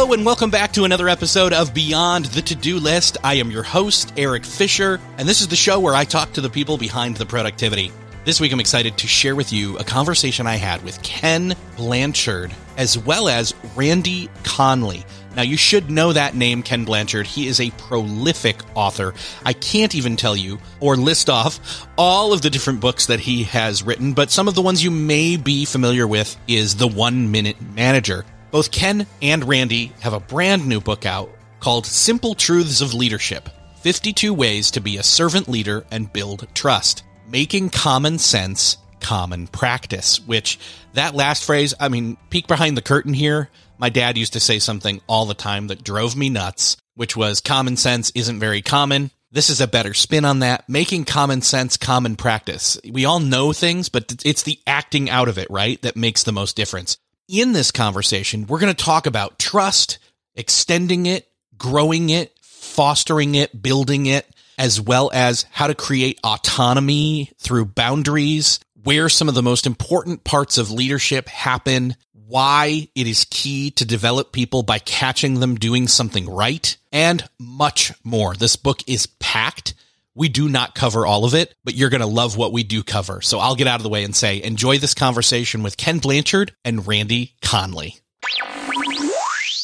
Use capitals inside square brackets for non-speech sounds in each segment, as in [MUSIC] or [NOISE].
Hello, and welcome back to another episode of Beyond the To Do List. I am your host, Eric Fisher, and this is the show where I talk to the people behind the productivity. This week, I'm excited to share with you a conversation I had with Ken Blanchard as well as Randy Conley. Now, you should know that name, Ken Blanchard. He is a prolific author. I can't even tell you or list off all of the different books that he has written, but some of the ones you may be familiar with is The One Minute Manager. Both Ken and Randy have a brand new book out called Simple Truths of Leadership 52 Ways to Be a Servant Leader and Build Trust, Making Common Sense Common Practice. Which, that last phrase, I mean, peek behind the curtain here. My dad used to say something all the time that drove me nuts, which was common sense isn't very common. This is a better spin on that, making common sense common practice. We all know things, but it's the acting out of it, right? That makes the most difference in this conversation, we're going to talk about trust, extending it, growing it, fostering it, building it, as well as how to create autonomy through boundaries, where some of the most important parts of leadership happen, why it is key to develop people by catching them doing something right, and much more. This book is packed we do not cover all of it, but you're going to love what we do cover. So I'll get out of the way and say, enjoy this conversation with Ken Blanchard and Randy Conley.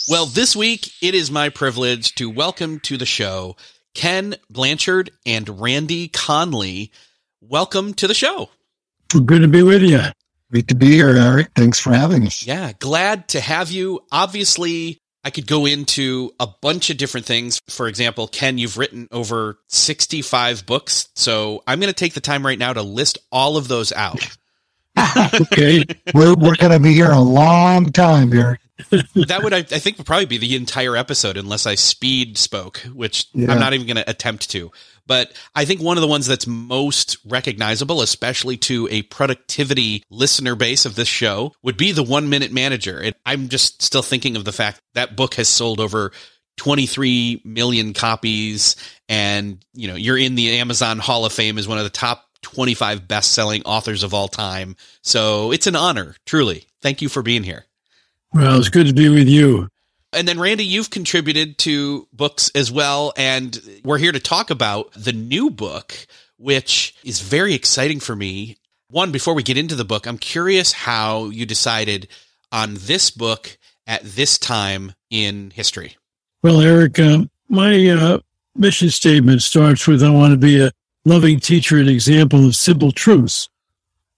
Well, this week it is my privilege to welcome to the show Ken Blanchard and Randy Conley. Welcome to the show. Good to be with you. Great to be here, Eric. Thanks for having us. Yeah, glad to have you. Obviously, I could go into a bunch of different things. For example, Ken, you've written over 65 books. So I'm going to take the time right now to list all of those out. [LAUGHS] [LAUGHS] okay. We're, we're going to be here a long time here. that would, I, I, think, would probably be the entire episode unless I speed spoke, which yeah. I'm not even going to attempt to. But I think one of the ones that's most recognizable, especially to a productivity listener base of this show, would be the one minute manager. And I'm just still thinking of the fact that book has sold over 23 million copies and you know you're in the Amazon Hall of Fame as one of the top 25 best-selling authors of all time. So it's an honor, truly. Thank you for being here. Well, it's good to be with you. And then, Randy, you've contributed to books as well. And we're here to talk about the new book, which is very exciting for me. One, before we get into the book, I'm curious how you decided on this book at this time in history. Well, Eric, uh, my uh, mission statement starts with I want to be a loving teacher and example of simple truths.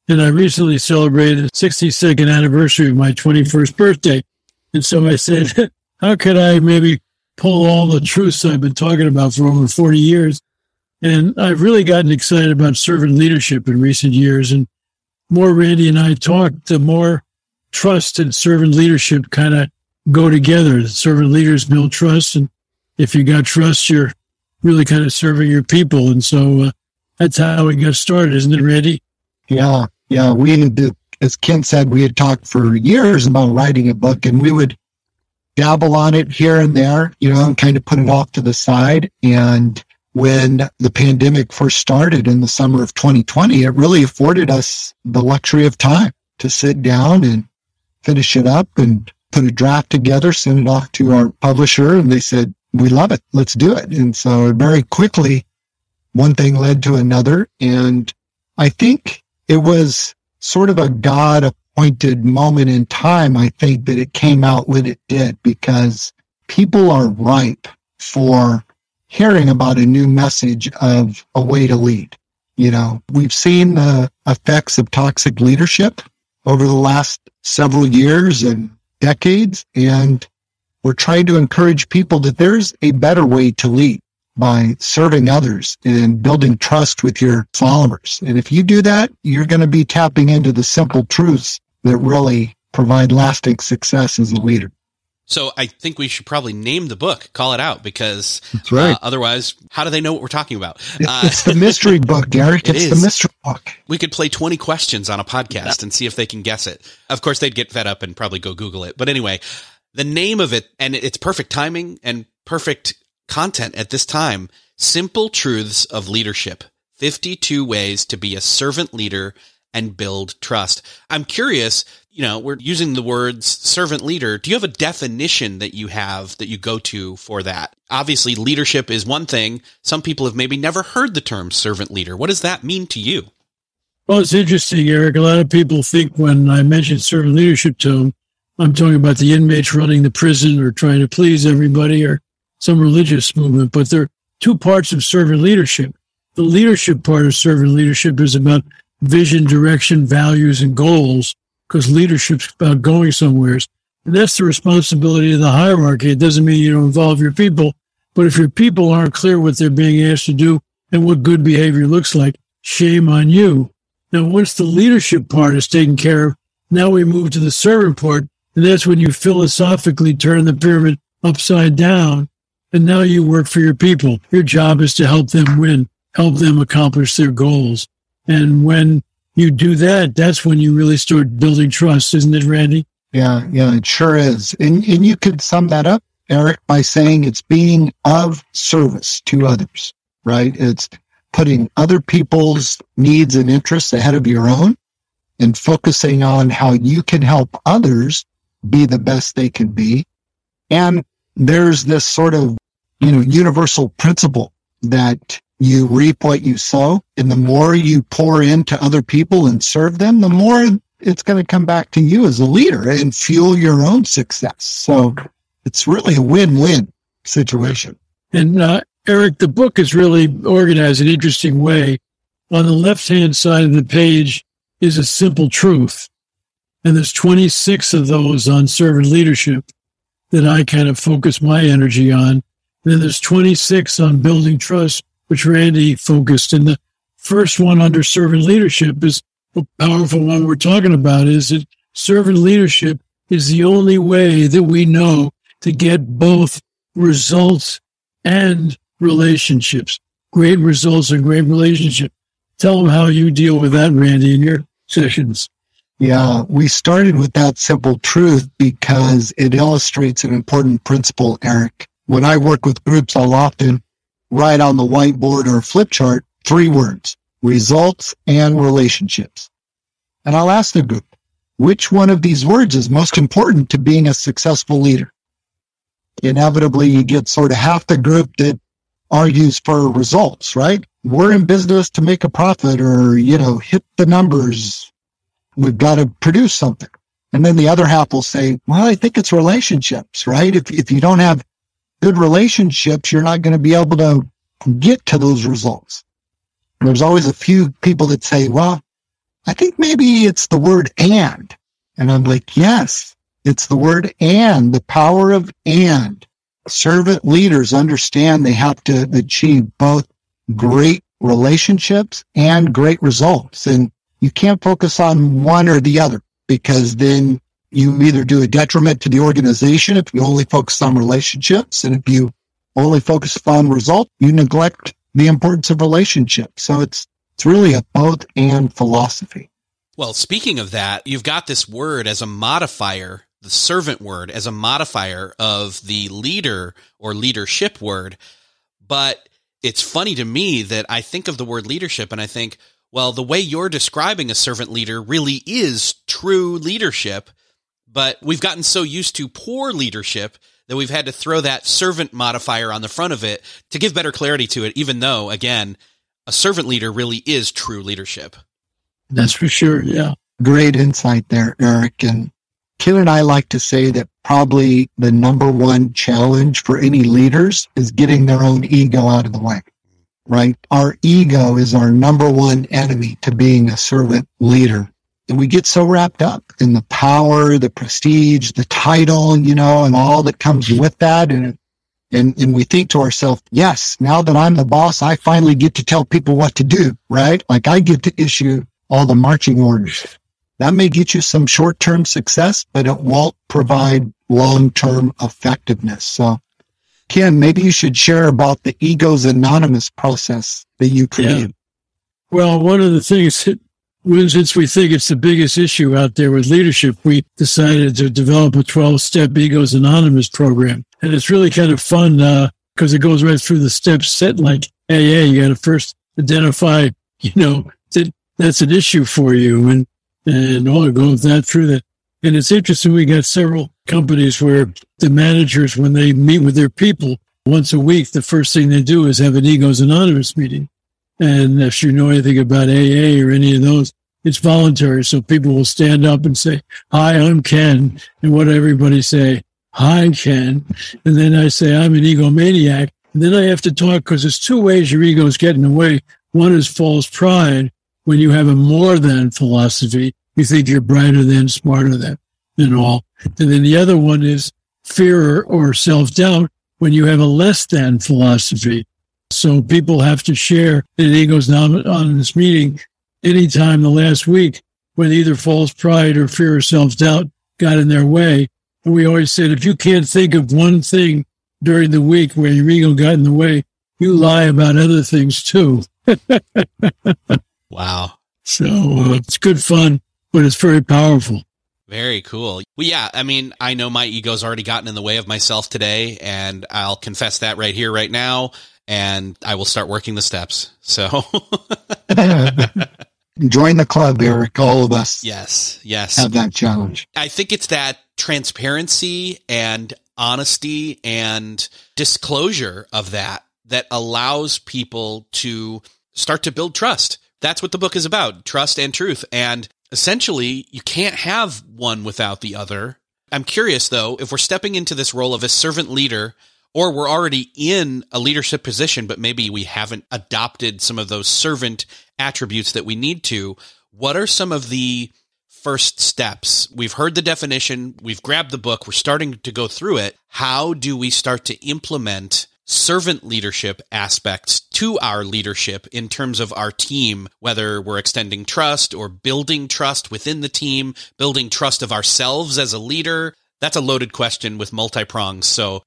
And I recently celebrated the 62nd anniversary of my 21st birthday. And so I said, [LAUGHS] how could I maybe pull all the truths I've been talking about for over 40 years? And I've really gotten excited about servant leadership in recent years. And more Randy and I talk, the more trust and servant leadership kind of go together. Servant leaders build trust. And if you got trust, you're really kind of serving your people. And so uh, that's how we got started, isn't it, Randy? Yeah. Yeah. We, as Ken said, we had talked for years about writing a book and we would dabble on it here and there, you know, and kind of put it off to the side. And when the pandemic first started in the summer of 2020, it really afforded us the luxury of time to sit down and finish it up and put a draft together, send it off to our publisher. And they said, we love it. Let's do it. And so very quickly, one thing led to another. And I think it was sort of a God appointed moment in time, I think that it came out when it did because people are ripe for hearing about a new message of a way to lead. You know, we've seen the effects of toxic leadership over the last several years and decades. And we're trying to encourage people that there's a better way to lead by serving others and building trust with your followers. And if you do that, you're going to be tapping into the simple truths that really provide lasting success as a leader. So I think we should probably name the book, call it out, because right. uh, otherwise, how do they know what we're talking about? Uh, it's the mystery [LAUGHS] book, Derek. It it's the mystery book. We could play 20 questions on a podcast and see if they can guess it. Of course, they'd get fed up and probably go Google it. But anyway, the name of it, and it's perfect timing and perfect content at this time. Simple Truths of Leadership 52 Ways to Be a Servant Leader and Build Trust. I'm curious you know, we're using the words servant leader. Do you have a definition that you have that you go to for that? Obviously, leadership is one thing. Some people have maybe never heard the term servant leader. What does that mean to you? Well, it's interesting, Eric. A lot of people think when I mention servant leadership to them, I'm talking about the inmates running the prison or trying to please everybody or some religious movement. But there are two parts of servant leadership. The leadership part of servant leadership is about vision, direction, values, and goals because leadership's about going somewhere. And that's the responsibility of the hierarchy. It doesn't mean you don't involve your people, but if your people aren't clear what they're being asked to do and what good behavior looks like, shame on you. Now, once the leadership part is taken care of, now we move to the servant part, and that's when you philosophically turn the pyramid upside down, and now you work for your people. Your job is to help them win, help them accomplish their goals. And when you do that, that's when you really start building trust, isn't it, Randy? Yeah, yeah, it sure is. And, and you could sum that up, Eric, by saying it's being of service to others, right? It's putting other people's needs and interests ahead of your own and focusing on how you can help others be the best they can be. And there's this sort of, you know, universal principle that you reap what you sow. And the more you pour into other people and serve them, the more it's going to come back to you as a leader and fuel your own success. So it's really a win-win situation. And uh, Eric, the book is really organized in an interesting way. On the left-hand side of the page is a simple truth. And there's 26 of those on servant leadership that I kind of focus my energy on. And then there's 26 on building trust which Randy focused. And the first one under servant leadership is the powerful one we're talking about is that servant leadership is the only way that we know to get both results and relationships. Great results and great relationships. Tell them how you deal with that, Randy, in your sessions. Yeah, we started with that simple truth because it illustrates an important principle, Eric. When I work with groups, I'll often write on the whiteboard or flip chart three words, results and relationships. And I'll ask the group, which one of these words is most important to being a successful leader? Inevitably, you get sort of half the group that argues for results, right? We're in business to make a profit or, you know, hit the numbers. We've got to produce something. And then the other half will say, well, I think it's relationships, right? If, if you don't have good relationships, you're not going to be able to get to those results. There's always a few people that say, well, I think maybe it's the word and. And I'm like, yes, it's the word and, the power of and. Servant leaders understand they have to achieve both great relationships and great results. And you can't focus on one or the other because then you either do a detriment to the organization if you only focus on relationships. And if you only focus on result, you neglect the importance of relationships. So it's, it's really a both and philosophy. Well, speaking of that, you've got this word as a modifier, the servant word as a modifier of the leader or leadership word. But it's funny to me that I think of the word leadership and I think, well, the way you're describing a servant leader really is true leadership but we've gotten so used to poor leadership that we've had to throw that servant modifier on the front of it to give better clarity to it, even though, again, a servant leader really is true leadership. That's for sure. Yeah. Great insight there, Eric. And Kim and I like to say that probably the number one challenge for any leaders is getting their own ego out of the way, right? Our ego is our number one enemy to being a servant leader. And we get so wrapped up in the power, the prestige, the title, you know, and all that comes with that. And, and, and we think to ourselves, yes, now that I'm the boss, I finally get to tell people what to do, right? Like I get to issue all the marching orders. That may get you some short-term success, but it won't provide long-term effectiveness. So Ken, maybe you should share about the Egos Anonymous process that you created. Yeah. Well, one of the things that since we think it's the biggest issue out there with leadership, we decided to develop a 12 step Egos Anonymous program. And it's really kind of fun, because uh, it goes right through the steps set like AA. You got to first identify, you know, that that's an issue for you and, and all go that through that. And it's interesting. We got several companies where the managers, when they meet with their people once a week, the first thing they do is have an Egos Anonymous meeting. And if you know anything about AA or any of those, it's voluntary. So people will stand up and say, hi, I'm Ken. And what everybody say, hi, Ken. And then I say, I'm an egomaniac. And then I have to talk because there's two ways your ego's getting away. One is false pride. When you have a more than philosophy, you think you're brighter than, smarter than, and all. And then the other one is fear or self doubt when you have a less than philosophy. So people have to share in Egos on Anonymous meeting anytime the last week when either false pride or fear or self doubt got in their way. And we always said, if you can't think of one thing during the week where your ego got in the way, you lie about other things too. [LAUGHS] wow. So uh, it's good fun, but it's very powerful. Very cool. Well, yeah, I mean, I know my ego's already gotten in the way of myself today, and I'll confess that right here, right now and I will start working the steps. So [LAUGHS] [LAUGHS] join the club, Eric. All of us. Yes. Yes. Have that challenge. I think it's that transparency and honesty and disclosure of that that allows people to start to build trust. That's what the book is about. Trust and truth. And essentially you can't have one without the other. I'm curious though, if we're stepping into this role of a servant leader or we're already in a leadership position, but maybe we haven't adopted some of those servant attributes that we need to. What are some of the first steps? We've heard the definition, we've grabbed the book, we're starting to go through it. How do we start to implement servant leadership aspects to our leadership in terms of our team, whether we're extending trust or building trust within the team, building trust of ourselves as a leader? That's a loaded question with multi prongs. So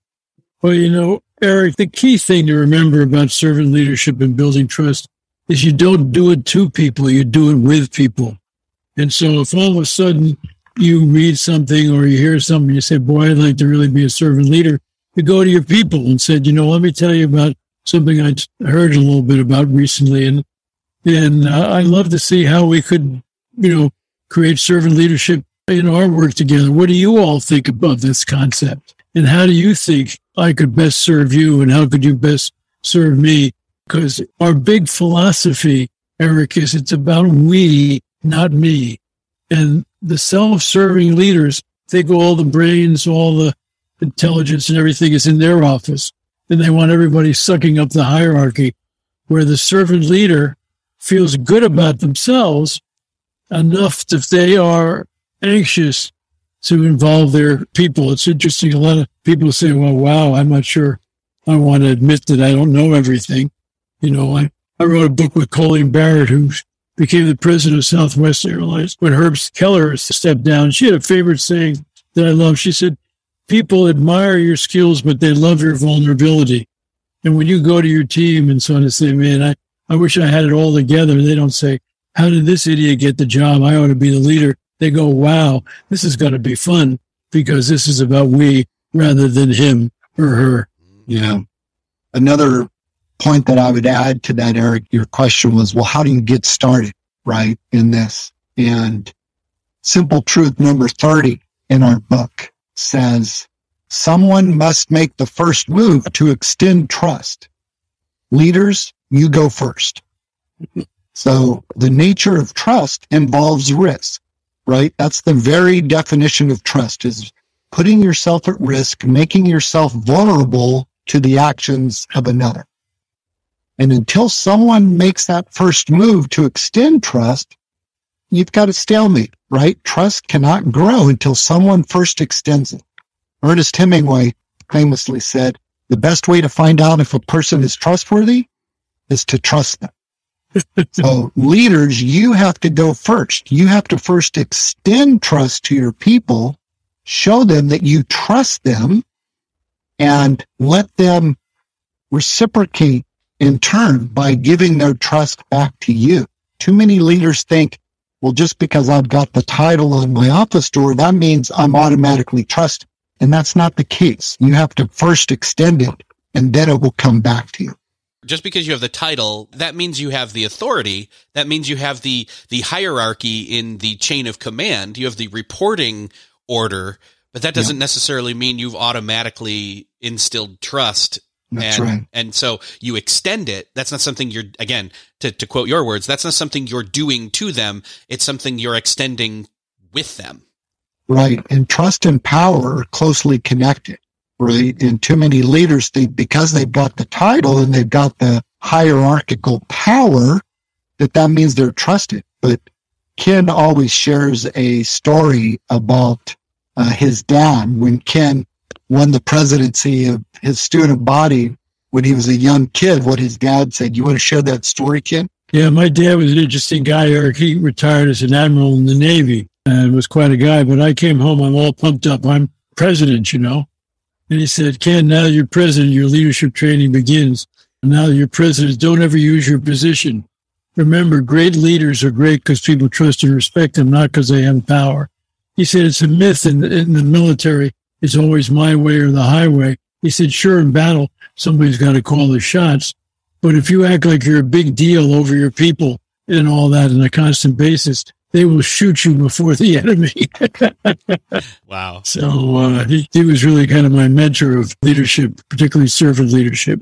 well, you know, Eric, the key thing to remember about servant leadership and building trust is you don't do it to people, you do it with people. And so if all of a sudden you read something or you hear something, you say, boy, I'd like to really be a servant leader, you go to your people and said, you know, let me tell you about something I heard a little bit about recently. And, and uh, I'd love to see how we could, you know, create servant leadership in our work together. What do you all think about this concept? And how do you think I could best serve you and how could you best serve me? Because our big philosophy, Eric, is it's about we, not me. And the self-serving leaders think all the brains, all the intelligence and everything is in their office. And they want everybody sucking up the hierarchy where the servant leader feels good about themselves enough if they are anxious to involve their people. It's interesting. A lot of people say, well, wow, I'm not sure I want to admit that I don't know everything. You know, I, I wrote a book with Colleen Barrett, who became the president of Southwest Airlines. When Herb Kelleher stepped down, she had a favorite saying that I love. She said, people admire your skills, but they love your vulnerability. And when you go to your team and so on and say, man, I, I wish I had it all together. They don't say, how did this idiot get the job? I ought to be the leader they go, wow, this is going to be fun because this is about we rather than him or her. Yeah. Another point that I would add to that, Eric, your question was, well, how do you get started, right, in this? And simple truth number 30 in our book says, someone must make the first move to extend trust. Leaders, you go first. So the nature of trust involves risk right? That's the very definition of trust is putting yourself at risk, making yourself vulnerable to the actions of another. And until someone makes that first move to extend trust, you've got a stalemate, right? Trust cannot grow until someone first extends it. Ernest Hemingway famously said, the best way to find out if a person is trustworthy is to trust them. [LAUGHS] so leaders, you have to go first. You have to first extend trust to your people, show them that you trust them and let them reciprocate in turn by giving their trust back to you. Too many leaders think, well, just because I've got the title on my office door, that means I'm automatically trusted. And that's not the case. You have to first extend it and then it will come back to you. Just because you have the title, that means you have the authority. That means you have the, the hierarchy in the chain of command. You have the reporting order, but that doesn't yeah. necessarily mean you've automatically instilled trust that's and, right. And so you extend it. That's not something you're, again, to, to quote your words, that's not something you're doing to them. It's something you're extending with them. Right. And trust and power are closely connected. Right. And too many leaders think because they've got the title and they've got the hierarchical power that that means they're trusted. But Ken always shares a story about uh, his dad when Ken won the presidency of his student body when he was a young kid, what his dad said. You want to share that story, Ken? Yeah, my dad was an interesting guy, Eric. He retired as an admiral in the Navy and was quite a guy. But I came home, I'm all pumped up. I'm president, you know. And he said, Ken, now you're president, your leadership training begins. Now you're president, don't ever use your position. Remember, great leaders are great because people trust and respect them, not because they have power. He said it's a myth in the, in the military it's always my way or the highway. He said, sure, in battle, somebody's got to call the shots. But if you act like you're a big deal over your people and all that on a constant basis, they will shoot you before the [LAUGHS] enemy. wow. So uh, he, he was really kind of my mentor of leadership, particularly servant leadership.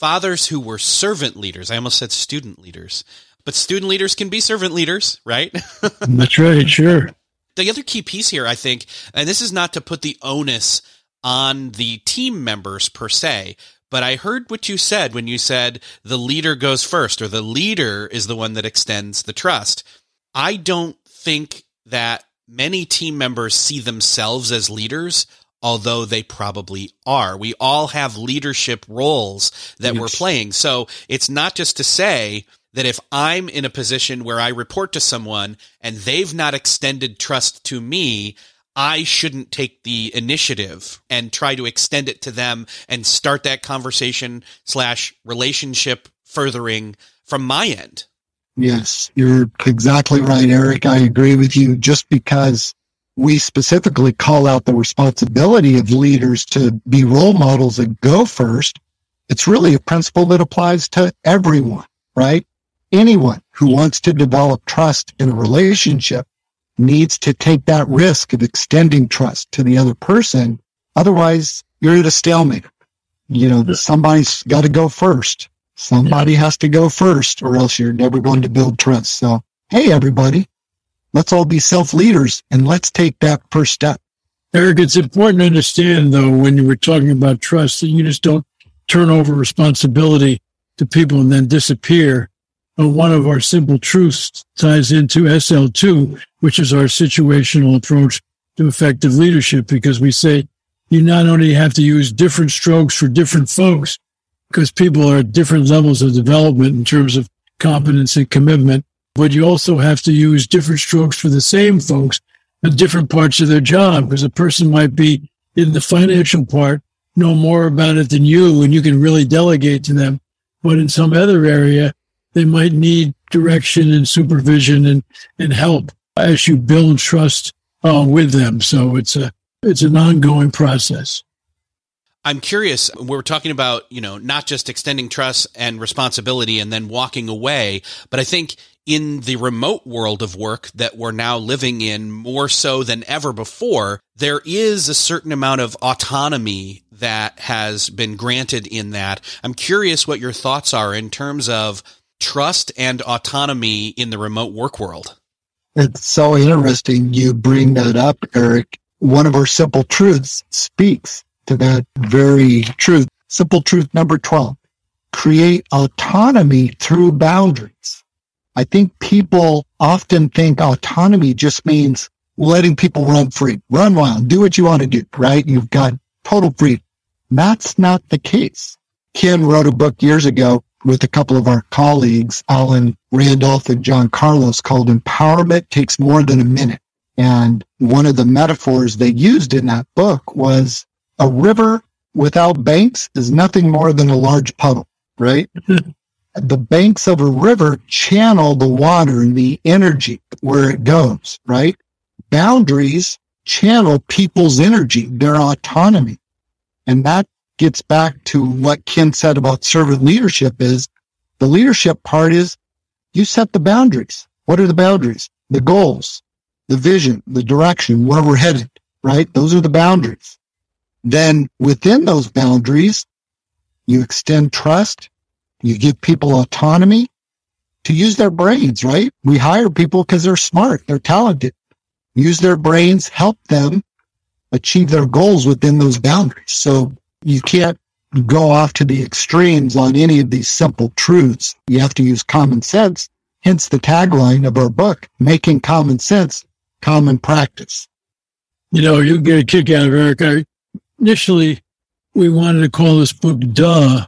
fathers who were servant leaders. I almost said student leaders but student leaders can be servant leaders, right? [LAUGHS] That's right, sure. The other key piece here, I think, and this is not to put the onus on the team members per se, but I heard what you said when you said the leader goes first or the leader is the one that extends the trust. I don't think that many team members see themselves as leaders, although they probably are. We all have leadership roles that yes. we're playing. So it's not just to say that if I'm in a position where I report to someone and they've not extended trust to me, I shouldn't take the initiative and try to extend it to them and start that conversation slash relationship furthering from my end. Yes, you're exactly right, Eric. I agree with you. Just because we specifically call out the responsibility of leaders to be role models and go first, it's really a principle that applies to everyone, right? Anyone who wants to develop trust in a relationship needs to take that risk of extending trust to the other person. Otherwise, you're at a stalemate. You know, somebody's got to go first. Somebody has to go first or else you're never going to build trust. So, hey, everybody, let's all be self leaders and let's take that first step. Eric, it's important to understand though, when you were talking about trust that you just don't turn over responsibility to people and then disappear uh, one of our simple truths ties into SL2, which is our situational approach to effective leadership, because we say you not only have to use different strokes for different folks, because people are at different levels of development in terms of competence and commitment, but you also have to use different strokes for the same folks at different parts of their job, because a person might be in the financial part, know more about it than you, and you can really delegate to them. But in some other area, they might need direction and supervision and, and help as you build trust uh, with them. So it's a it's an ongoing process. I'm curious. We're talking about you know not just extending trust and responsibility and then walking away, but I think in the remote world of work that we're now living in more so than ever before, there is a certain amount of autonomy that has been granted in that. I'm curious what your thoughts are in terms of trust and autonomy in the remote work world? It's so interesting you bring that up, Eric. One of our simple truths speaks to that very truth. Simple truth number 12. Create autonomy through boundaries. I think people often think autonomy just means letting people run free, run wild, do what you want to do, right? You've got total freedom. That's not the case. Ken wrote a book years ago with a couple of our colleagues, Alan Randolph and John Carlos, called Empowerment Takes More Than a Minute. And one of the metaphors they used in that book was a river without banks is nothing more than a large puddle, right? [LAUGHS] the banks of a river channel the water and the energy where it goes, right? Boundaries channel people's energy, their autonomy. And that gets back to what Ken said about servant leadership is the leadership part is you set the boundaries. What are the boundaries? The goals, the vision, the direction, where we're headed, right? Those are the boundaries. Then within those boundaries, you extend trust. You give people autonomy to use their brains, right? We hire people because they're smart. They're talented. Use their brains, help them achieve their goals within those boundaries. So you can't go off to the extremes on any of these simple truths. You have to use common sense. Hence the tagline of our book, making common sense common practice. You know, you get a kick out of Eric. I, initially, we wanted to call this book Duh.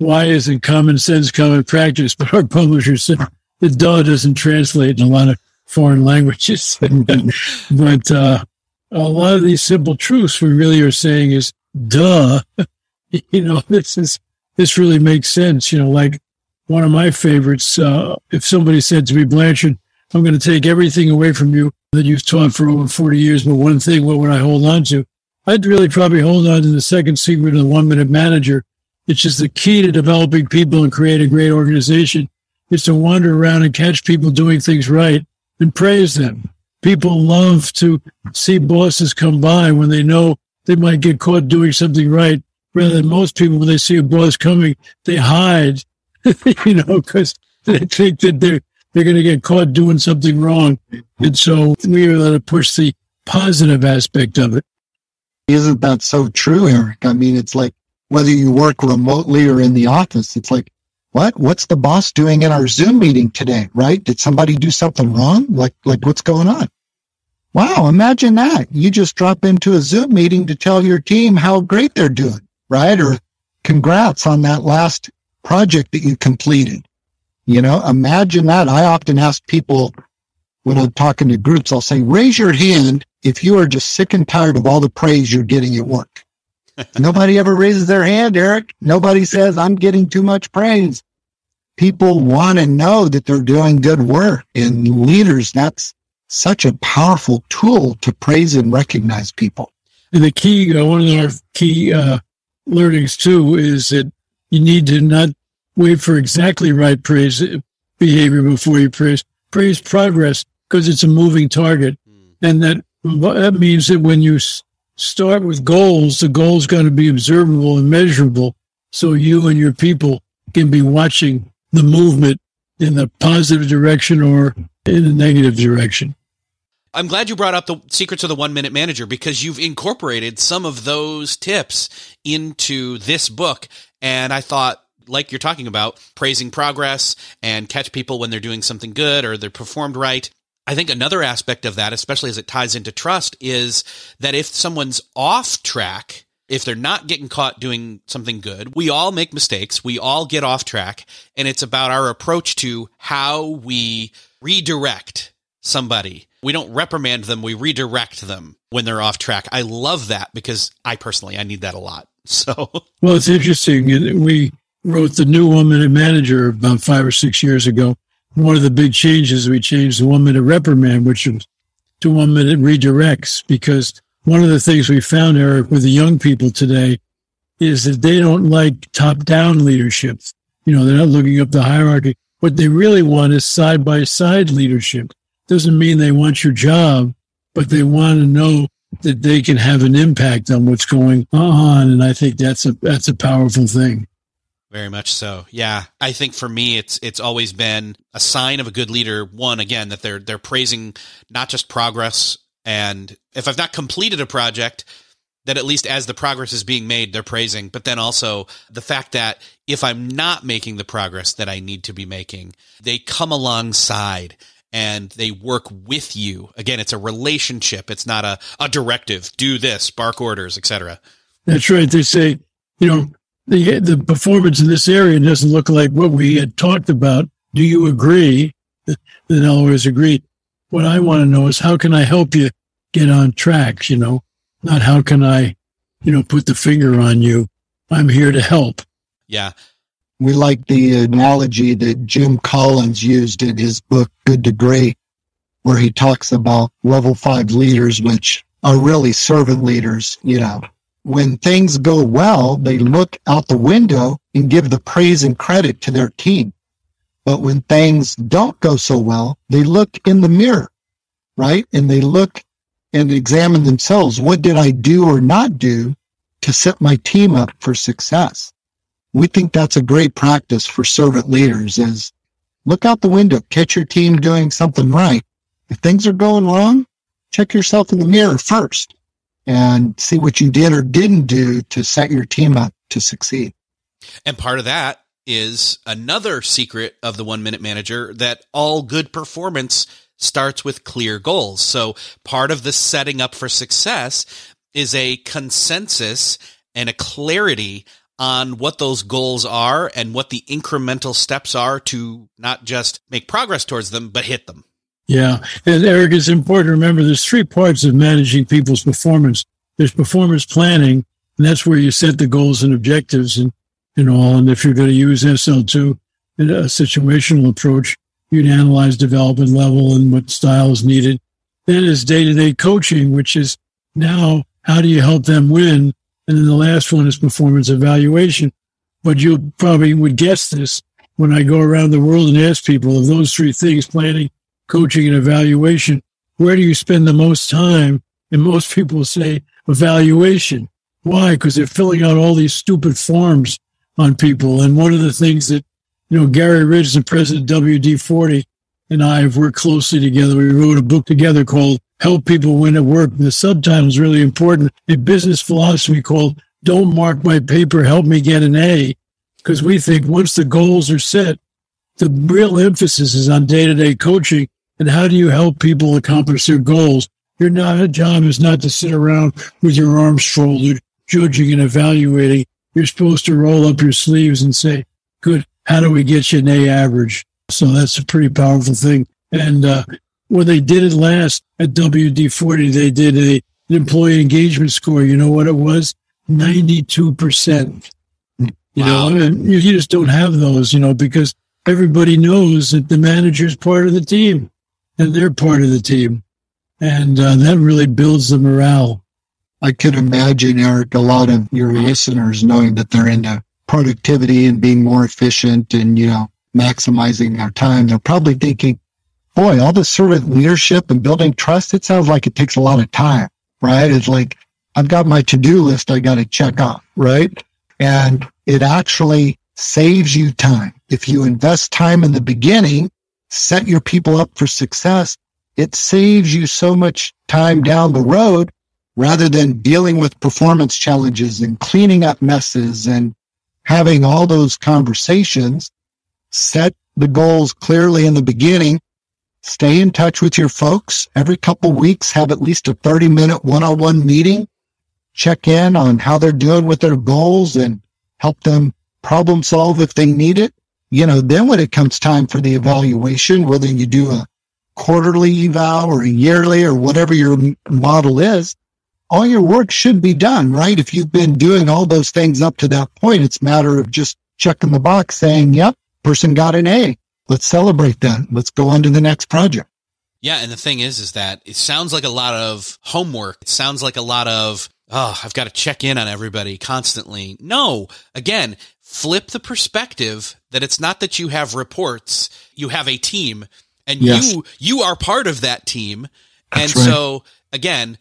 Why isn't common sense common practice? [LAUGHS] But our publisher said the duh doesn't translate in a lot of foreign languages. [LAUGHS] but uh, a lot of these simple truths we really are saying is duh. [LAUGHS] you know, this is, this really makes sense. You know, like one of my favorites, uh, if somebody said to me, Blanchard, I'm going to take everything away from you that you've taught for over 40 years, but one thing, what would I hold on to? I'd really probably hold on to the second secret of the one minute manager. It's just the key to developing people and create a great organization is to wander around and catch people doing things right and praise them. People love to see bosses come by when they know they might get caught doing something right rather than most people when they see a boss coming, they hide, [LAUGHS] you know, because they think that they're they're going to get caught doing something wrong, and so we are going to push the positive aspect of it. Isn't that so true, Eric? I mean, it's like whether you work remotely or in the office, it's like, what? What's the boss doing in our Zoom meeting today? Right? Did somebody do something wrong? Like, like what's going on? Wow. Imagine that. You just drop into a Zoom meeting to tell your team how great they're doing, right? Or congrats on that last project that you completed. You know, imagine that. I often ask people when I'm talking to groups, I'll say, raise your hand if you are just sick and tired of all the praise you're getting at work. Nobody ever raises their hand, Eric. Nobody says, I'm getting too much praise. People want to know that they're doing good work and leaders. That's such a powerful tool to praise and recognize people. And the key, uh, one of our key uh, learnings too, is that you need to not wait for exactly right praise behavior before you praise. Praise progress because it's a moving target. Mm. And that, that means that when you start with goals, the goal's got to be observable and measurable. So you and your people can be watching the movement in the positive direction or in the negative direction. I'm glad you brought up the secrets of the one minute manager because you've incorporated some of those tips into this book. And I thought, like you're talking about, praising progress and catch people when they're doing something good or they're performed right. I think another aspect of that, especially as it ties into trust, is that if someone's off track, if they're not getting caught doing something good, we all make mistakes. We all get off track. And it's about our approach to how we redirect somebody. We don't reprimand them, we redirect them when they're off track. I love that because I personally I need that a lot. [LAUGHS] So Well, it's interesting. We wrote the new one minute manager about five or six years ago. One of the big changes we changed the one minute reprimand, which was to one minute redirects, because one of the things we found, Eric, with the young people today is that they don't like top down leadership. You know, they're not looking up the hierarchy. What they really want is side by side leadership doesn't mean they want your job, but they want to know that they can have an impact on what's going on. And I think that's a, that's a powerful thing. Very much so. Yeah. I think for me it's it's always been a sign of a good leader, one again that they're they're praising not just progress and if I've not completed a project, that at least as the progress is being made, they're praising, but then also the fact that if I'm not making the progress that I need to be making, they come alongside and they work with you. Again, it's a relationship. It's not a, a directive. Do this, bark orders, etc. That's right. They say, you know, the the performance in this area doesn't look like what we had talked about. Do you agree? Then always agree. What I want to know is how can I help you get on track? You know, not how can I, you know, put the finger on you. I'm here to help. Yeah. We like the analogy that Jim Collins used in his book, Good to Great, where he talks about level five leaders, which are really servant leaders. You know, when things go well, they look out the window and give the praise and credit to their team. But when things don't go so well, they look in the mirror, right? And they look and examine themselves. What did I do or not do to set my team up for success? we think that's a great practice for servant leaders is look out the window, catch your team doing something right. If things are going wrong, check yourself in the mirror first and see what you did or didn't do to set your team up to succeed. And part of that is another secret of the one minute manager that all good performance starts with clear goals. So part of the setting up for success is a consensus and a clarity on what those goals are and what the incremental steps are to not just make progress towards them, but hit them. Yeah. And Eric, it's important to remember there's three parts of managing people's performance. There's performance planning, and that's where you set the goals and objectives and, and all. And if you're going to use SL2, a situational approach, you'd analyze development level and what style is needed. Then is day to day coaching, which is now how do you help them win and then the last one is performance evaluation. But you probably would guess this when I go around the world and ask people of those three things, planning, coaching, and evaluation, where do you spend the most time? And most people say evaluation. Why? Because they're filling out all these stupid forms on people. And one of the things that You know, Gary Ridge, the president of WD 40, and I have worked closely together. We wrote a book together called Help People Win at Work. And the subtitle is really important. A business philosophy called Don't Mark My Paper, Help Me Get an A. Because we think once the goals are set, the real emphasis is on day to day coaching and how do you help people accomplish their goals. Your not, job is not to sit around with your arms folded, judging and evaluating. You're supposed to roll up your sleeves and say, good, how do we get you an A average? So that's a pretty powerful thing. And uh, when they did it last at WD-40, they did a, an employee engagement score. You know what it was? 92%. You wow. know, and you just don't have those, you know, because everybody knows that the manager is part of the team they're part of the team. And uh, that really builds the morale. I could imagine, Eric, a lot of your listeners knowing that they're into productivity and being more efficient and, you know, maximizing their time. They're probably thinking, boy, all this servant leadership and building trust, it sounds like it takes a lot of time, right? It's like, I've got my to-do list I got to check off, right? And it actually saves you time. If you invest time in the beginning, set your people up for success, it saves you so much time down the road rather than dealing with performance challenges and cleaning up messes and having all those conversations. Set the goals clearly in the beginning, stay in touch with your folks. Every couple weeks, have at least a 30 minute one-on-one meeting, check in on how they're doing with their goals and help them problem solve if they need it. You know, then when it comes time for the evaluation, whether you do a quarterly eval or a yearly or whatever your model is, all your work should be done, right? If you've been doing all those things up to that point, it's a matter of just checking the box saying, yep, person got an A. Let's celebrate that. Let's go on to the next project. Yeah. And the thing is, is that it sounds like a lot of homework. It sounds like a lot of, oh, I've got to check in on everybody constantly. No, again, flip the perspective that it's not that you have reports, you have a team and yes. you, you are part of that team. That's and right. so again,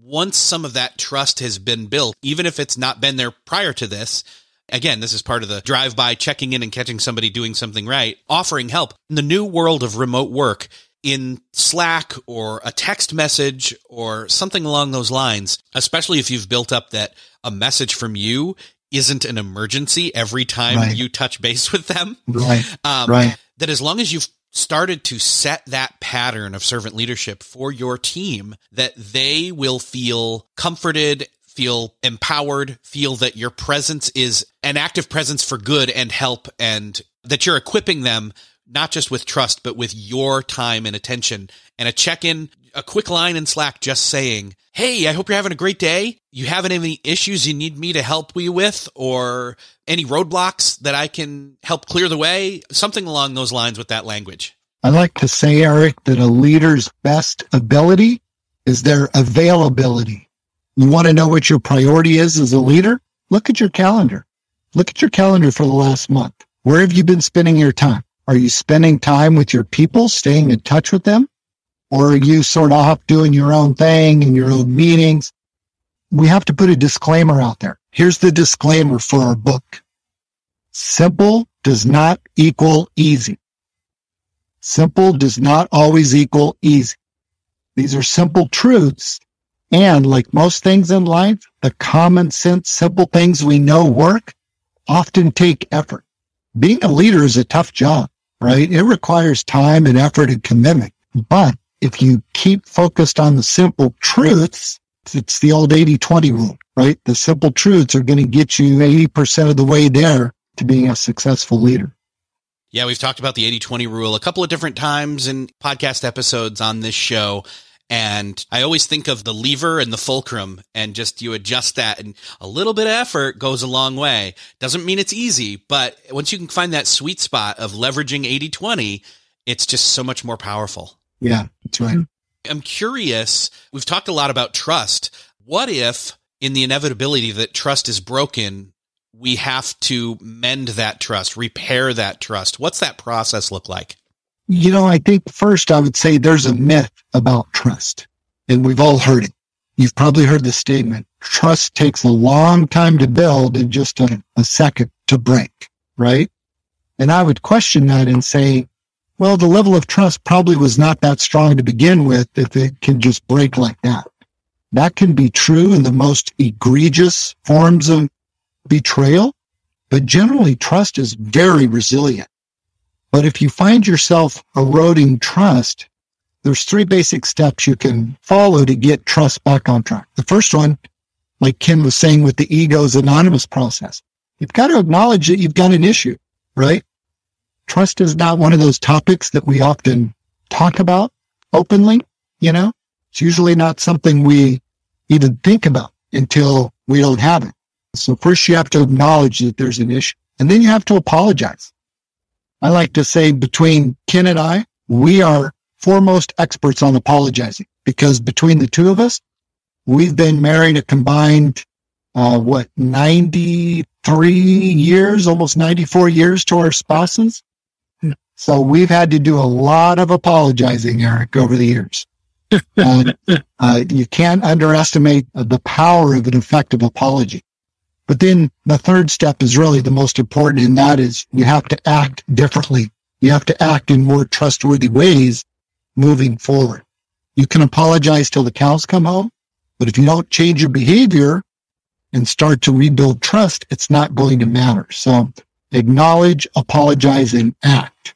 once some of that trust has been built, even if it's not been there prior to this, Again, this is part of the drive by checking in and catching somebody doing something right, offering help. In the new world of remote work, in Slack or a text message or something along those lines, especially if you've built up that a message from you isn't an emergency every time right. you touch base with them. Right. Um, right. That as long as you've started to set that pattern of servant leadership for your team, that they will feel comforted feel empowered, feel that your presence is an active presence for good and help, and that you're equipping them not just with trust, but with your time and attention. And a check in, a quick line in Slack just saying, Hey, I hope you're having a great day. You have any issues you need me to help you with or any roadblocks that I can help clear the way? Something along those lines with that language. I like to say, Eric, that a leader's best ability is their availability. You want to know what your priority is as a leader? Look at your calendar. Look at your calendar for the last month. Where have you been spending your time? Are you spending time with your people, staying in touch with them? Or you sort of off doing your own thing in your own meetings? We have to put a disclaimer out there. Here's the disclaimer for our book. Simple does not equal easy. Simple does not always equal easy. These are simple truths and like most things in life, the common sense, simple things we know work often take effort. Being a leader is a tough job, right? It requires time and effort and commitment. But if you keep focused on the simple truths, it's the old 80-20 rule, right? The simple truths are going to get you 80% of the way there to being a successful leader. Yeah, we've talked about the 80-20 rule a couple of different times in podcast episodes on this show. And I always think of the lever and the fulcrum and just you adjust that and a little bit of effort goes a long way. Doesn't mean it's easy, but once you can find that sweet spot of leveraging 80 20, it's just so much more powerful. Yeah, that's right. Mm-hmm. I'm curious. We've talked a lot about trust. What if in the inevitability that trust is broken, we have to mend that trust, repair that trust? What's that process look like? You know, I think first I would say there's a myth about trust and we've all heard it. You've probably heard the statement. Trust takes a long time to build and just a, a second to break, right? And I would question that and say, well, the level of trust probably was not that strong to begin with if it can just break like that. That can be true in the most egregious forms of betrayal, but generally trust is very resilient. But if you find yourself eroding trust, there's three basic steps you can follow to get trust back on track. The first one, like Ken was saying with the ego's anonymous process, you've got to acknowledge that you've got an issue, right? Trust is not one of those topics that we often talk about openly, you know? It's usually not something we even think about until we don't have it. So first you have to acknowledge that there's an issue and then you have to apologize. I like to say between Ken and I, we are foremost experts on apologizing because between the two of us, we've been married a combined, uh, what, 93 years, almost 94 years to our spouses. So we've had to do a lot of apologizing, Eric, over the years. [LAUGHS] uh, uh, you can't underestimate the power of an effective apology. But then the third step is really the most important, and that is you have to act differently. You have to act in more trustworthy ways moving forward. You can apologize till the cows come home, but if you don't change your behavior and start to rebuild trust, it's not going to matter. So acknowledge, apologize, and act.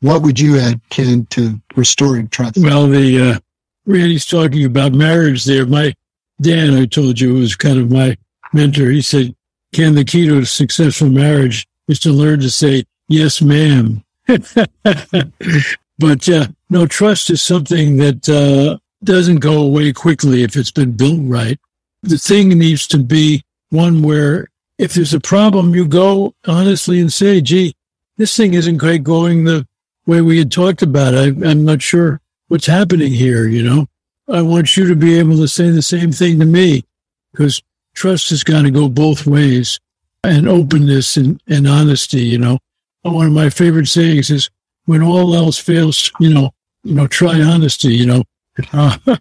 What would you add, Ken, to restoring trust? Well, the uh, Randy's talking about marriage there. My Dan, I told you, was kind of my mentor. He said, Ken, the key to a successful marriage is to learn to say, yes, ma'am. [LAUGHS] but uh, no, trust is something that uh, doesn't go away quickly if it's been built right. The thing needs to be one where if there's a problem, you go honestly and say, gee, this thing isn't quite going the way we had talked about. I, I'm not sure what's happening here, you know. I want you to be able to say the same thing to me because trust has got to go both ways and openness and, and honesty, you know. One of my favorite sayings is when all else fails, you know, you know, try honesty, you know. [LAUGHS]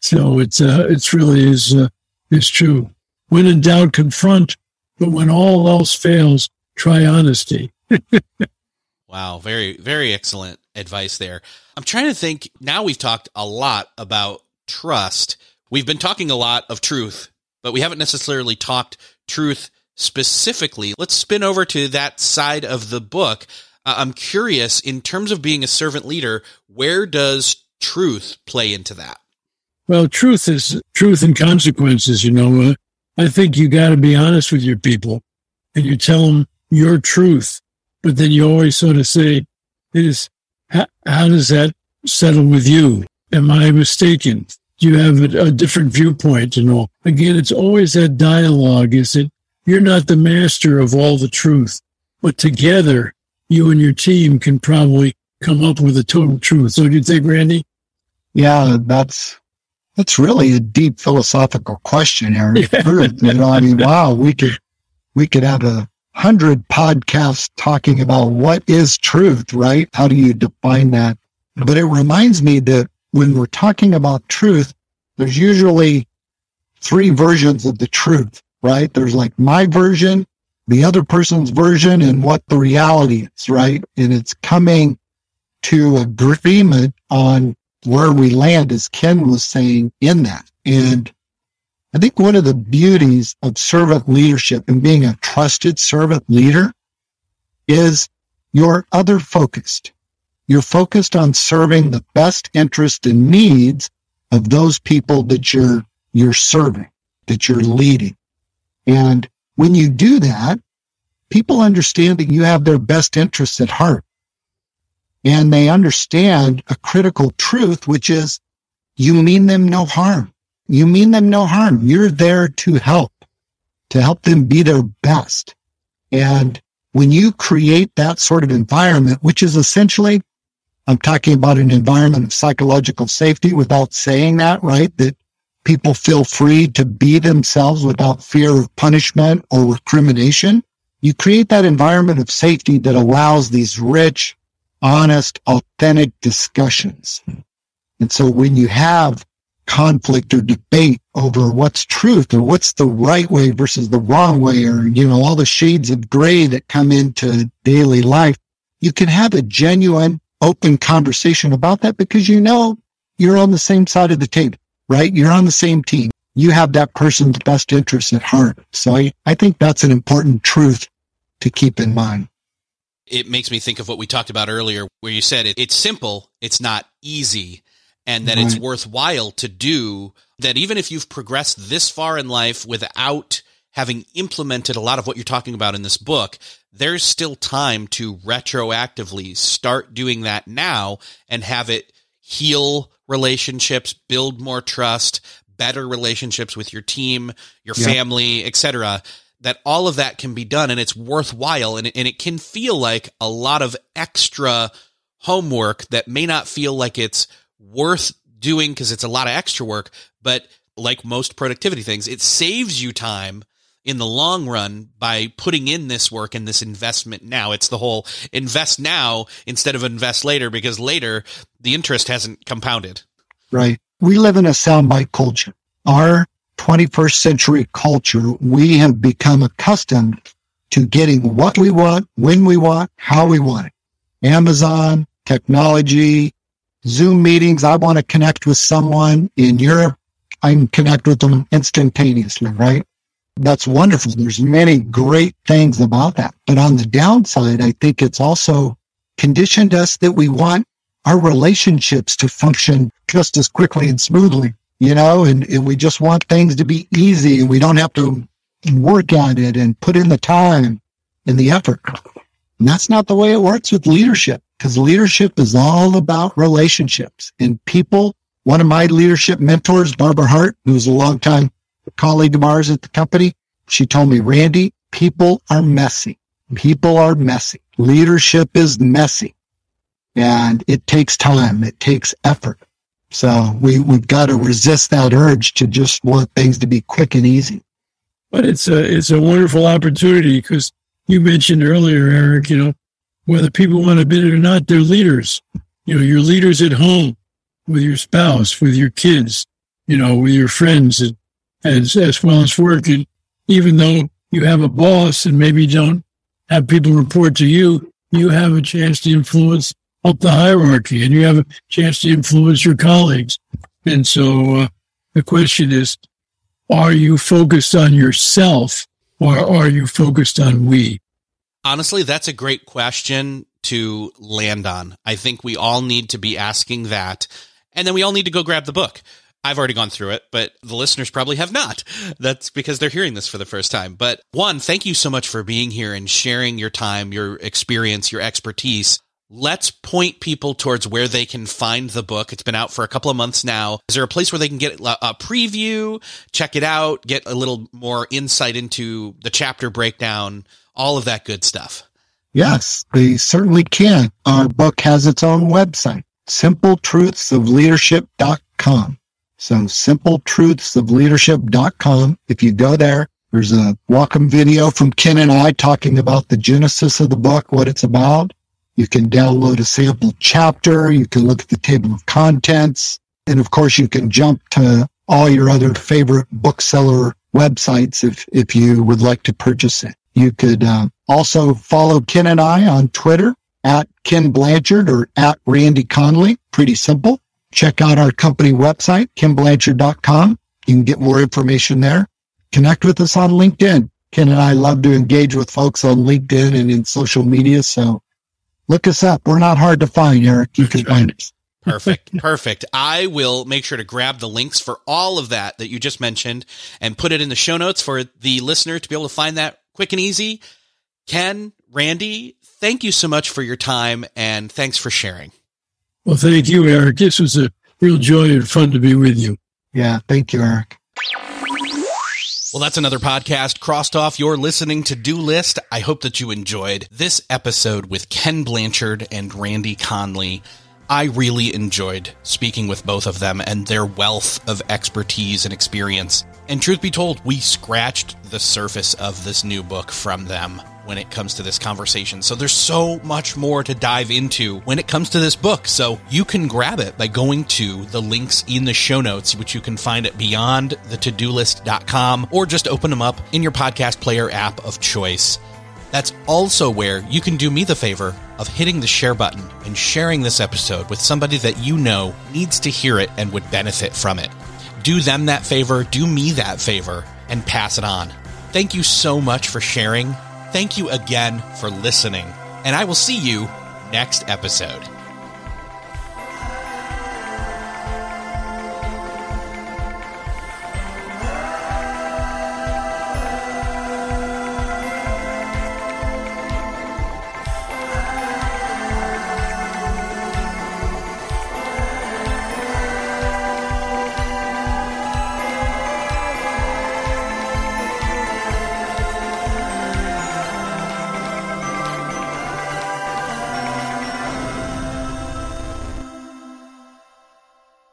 So it's, uh, it's really is, uh, is true. When in doubt, confront, but when all else fails, try honesty. [LAUGHS] wow. Very, very excellent advice there. I'm trying to think now we've talked a lot about trust. We've been talking a lot of truth, but we haven't necessarily talked truth specifically. Let's spin over to that side of the book. Uh, I'm curious in terms of being a servant leader, where does truth play into that? Well, truth is truth and consequences, you know. Uh, I think you got to be honest with your people and you tell them your truth, but then you always sort of say, is how, how does that settle with you? Am I mistaken? Do you have a, a different viewpoint and all? Again, it's always that dialogue. Is it you're not the master of all the truth, but together you and your team can probably come up with a total truth. So do you think, Randy? Yeah, that's that's really a deep philosophical question, Aaron. Yeah. [LAUGHS] you know, I mean, wow, we could we could have a hundred podcasts talking about what is truth, right? How do you define that? But it reminds me that when we're talking about truth, there's usually three versions of the truth, right? There's like my version, the other person's version, and what the reality is, right? And it's coming to agreement on where we land, as Ken was saying in that. And I think one of the beauties of servant leadership and being a trusted servant leader is you're other focused. You're focused on serving the best interest and needs of those people that you're, you're serving, that you're leading. And when you do that, people understand that you have their best interests at heart. And they understand a critical truth, which is you mean them no harm. You mean them no harm. You're there to help, to help them be their best. And when you create that sort of environment, which is essentially, I'm talking about an environment of psychological safety without saying that, right? That people feel free to be themselves without fear of punishment or recrimination. You create that environment of safety that allows these rich, honest, authentic discussions. And so when you have conflict or debate over what's truth or what's the right way versus the wrong way or, you know, all the shades of gray that come into daily life. You can have a genuine, open conversation about that because you know you're on the same side of the table, right? You're on the same team. You have that person's best interests at heart. So I, I think that's an important truth to keep in mind. It makes me think of what we talked about earlier, where you said it, it's simple, it's not easy and that right. it's mm-hmm. worthwhile to do that even if you've progressed this far in life without having implemented a lot of what you're talking about in this book, there's still time to retroactively start doing that now and have it heal relationships, build more trust, better relationships with your team, your yeah. family, etc. That all of that can be done and it's worthwhile and it, and it can feel like a lot of extra homework that may not feel like it's worth doing because it's a lot of extra work, but like most productivity things, it saves you time in the long run by putting in this work and this investment now. It's the whole invest now instead of invest later because later the interest hasn't compounded. Right. We live in a soundbite culture. Our 21st century culture, we have become accustomed to getting what we want, when we want, how we want it. Amazon, technology, Zoom meetings. I want to connect with someone in Europe. I can connect with them instantaneously, right? That's wonderful. There's many great things about that. But on the downside, I think it's also conditioned us that we want our relationships to function just as quickly and smoothly, you know, and, and we just want things to be easy and we don't have to work at it and put in the time and the effort. And that's not the way it works with leadership because leadership is all about relationships and people. One of my leadership mentors, Barbara Hart, who's a longtime colleague of ours at the company, she told me, Randy, people are messy. People are messy. Leadership is messy and it takes time. It takes effort. So we, we've got to resist that urge to just want things to be quick and easy. But it's a, it's a wonderful opportunity because you mentioned earlier, Eric, you know, whether people want to admit it or not, they're leaders. You know, you're leaders at home with your spouse, with your kids, you know, with your friends, and, as, as well as work. And even though you have a boss and maybe don't have people report to you, you have a chance to influence up the hierarchy and you have a chance to influence your colleagues. And so uh, the question is, are you focused on yourself or are you focused on we? Honestly, that's a great question to land on. I think we all need to be asking that. And then we all need to go grab the book. I've already gone through it, but the listeners probably have not. [LAUGHS] That's because they're hearing this for the first time. But one, thank you so much for being here and sharing your time, your experience, your expertise. Let's point people towards where they can find the book. It's been out for a couple of months now. Is there a place where they can get a preview, check it out, get a little more insight into the chapter breakdown? All of that good stuff. Yes, they certainly can. Our book has its own website, simpletruthsofleadership.com. So simpletruthsofleadership.com. If you go there, there's a welcome video from Ken and I talking about the genesis of the book, what it's about. You can download a sample chapter. You can look at the table of contents. And of course, you can jump to all your other favorite bookseller websites if, if you would like to purchase it. You could uh, also follow Ken and I on Twitter at Ken Blanchard or at Randy Conley. Pretty simple. Check out our company website, kenblanchard.com. You can get more information there. Connect with us on LinkedIn. Ken and I love to engage with folks on LinkedIn and in social media. So look us up. We're not hard to find, Eric. You can find us. Perfect. [LAUGHS] Perfect. I will make sure to grab the links for all of that that you just mentioned and put it in the show notes for the listener to be able to find that quick and easy. Ken, Randy, thank you so much for your time and thanks for sharing. Well, thank you, Eric. This was a real joy and fun to be with you. Yeah, thank you, Eric. Well, that's another podcast crossed off your listening to do list. I hope that you enjoyed this episode with Ken Blanchard and Randy Conley. I really enjoyed speaking with both of them and their wealth of expertise and experience. And truth be told, we scratched the surface of this new book from them when it comes to this conversation. So there's so much more to dive into when it comes to this book. So you can grab it by going to the links in the show notes, which you can find at beyondthetodolist.com or just open them up in your podcast player app of choice. That's also where you can do me the favor of hitting the share button and sharing this episode with somebody that you know needs to hear it and would benefit from it. Do them that favor, do me that favor, and pass it on. Thank you so much for sharing. Thank you again for listening, and I will see you next episode.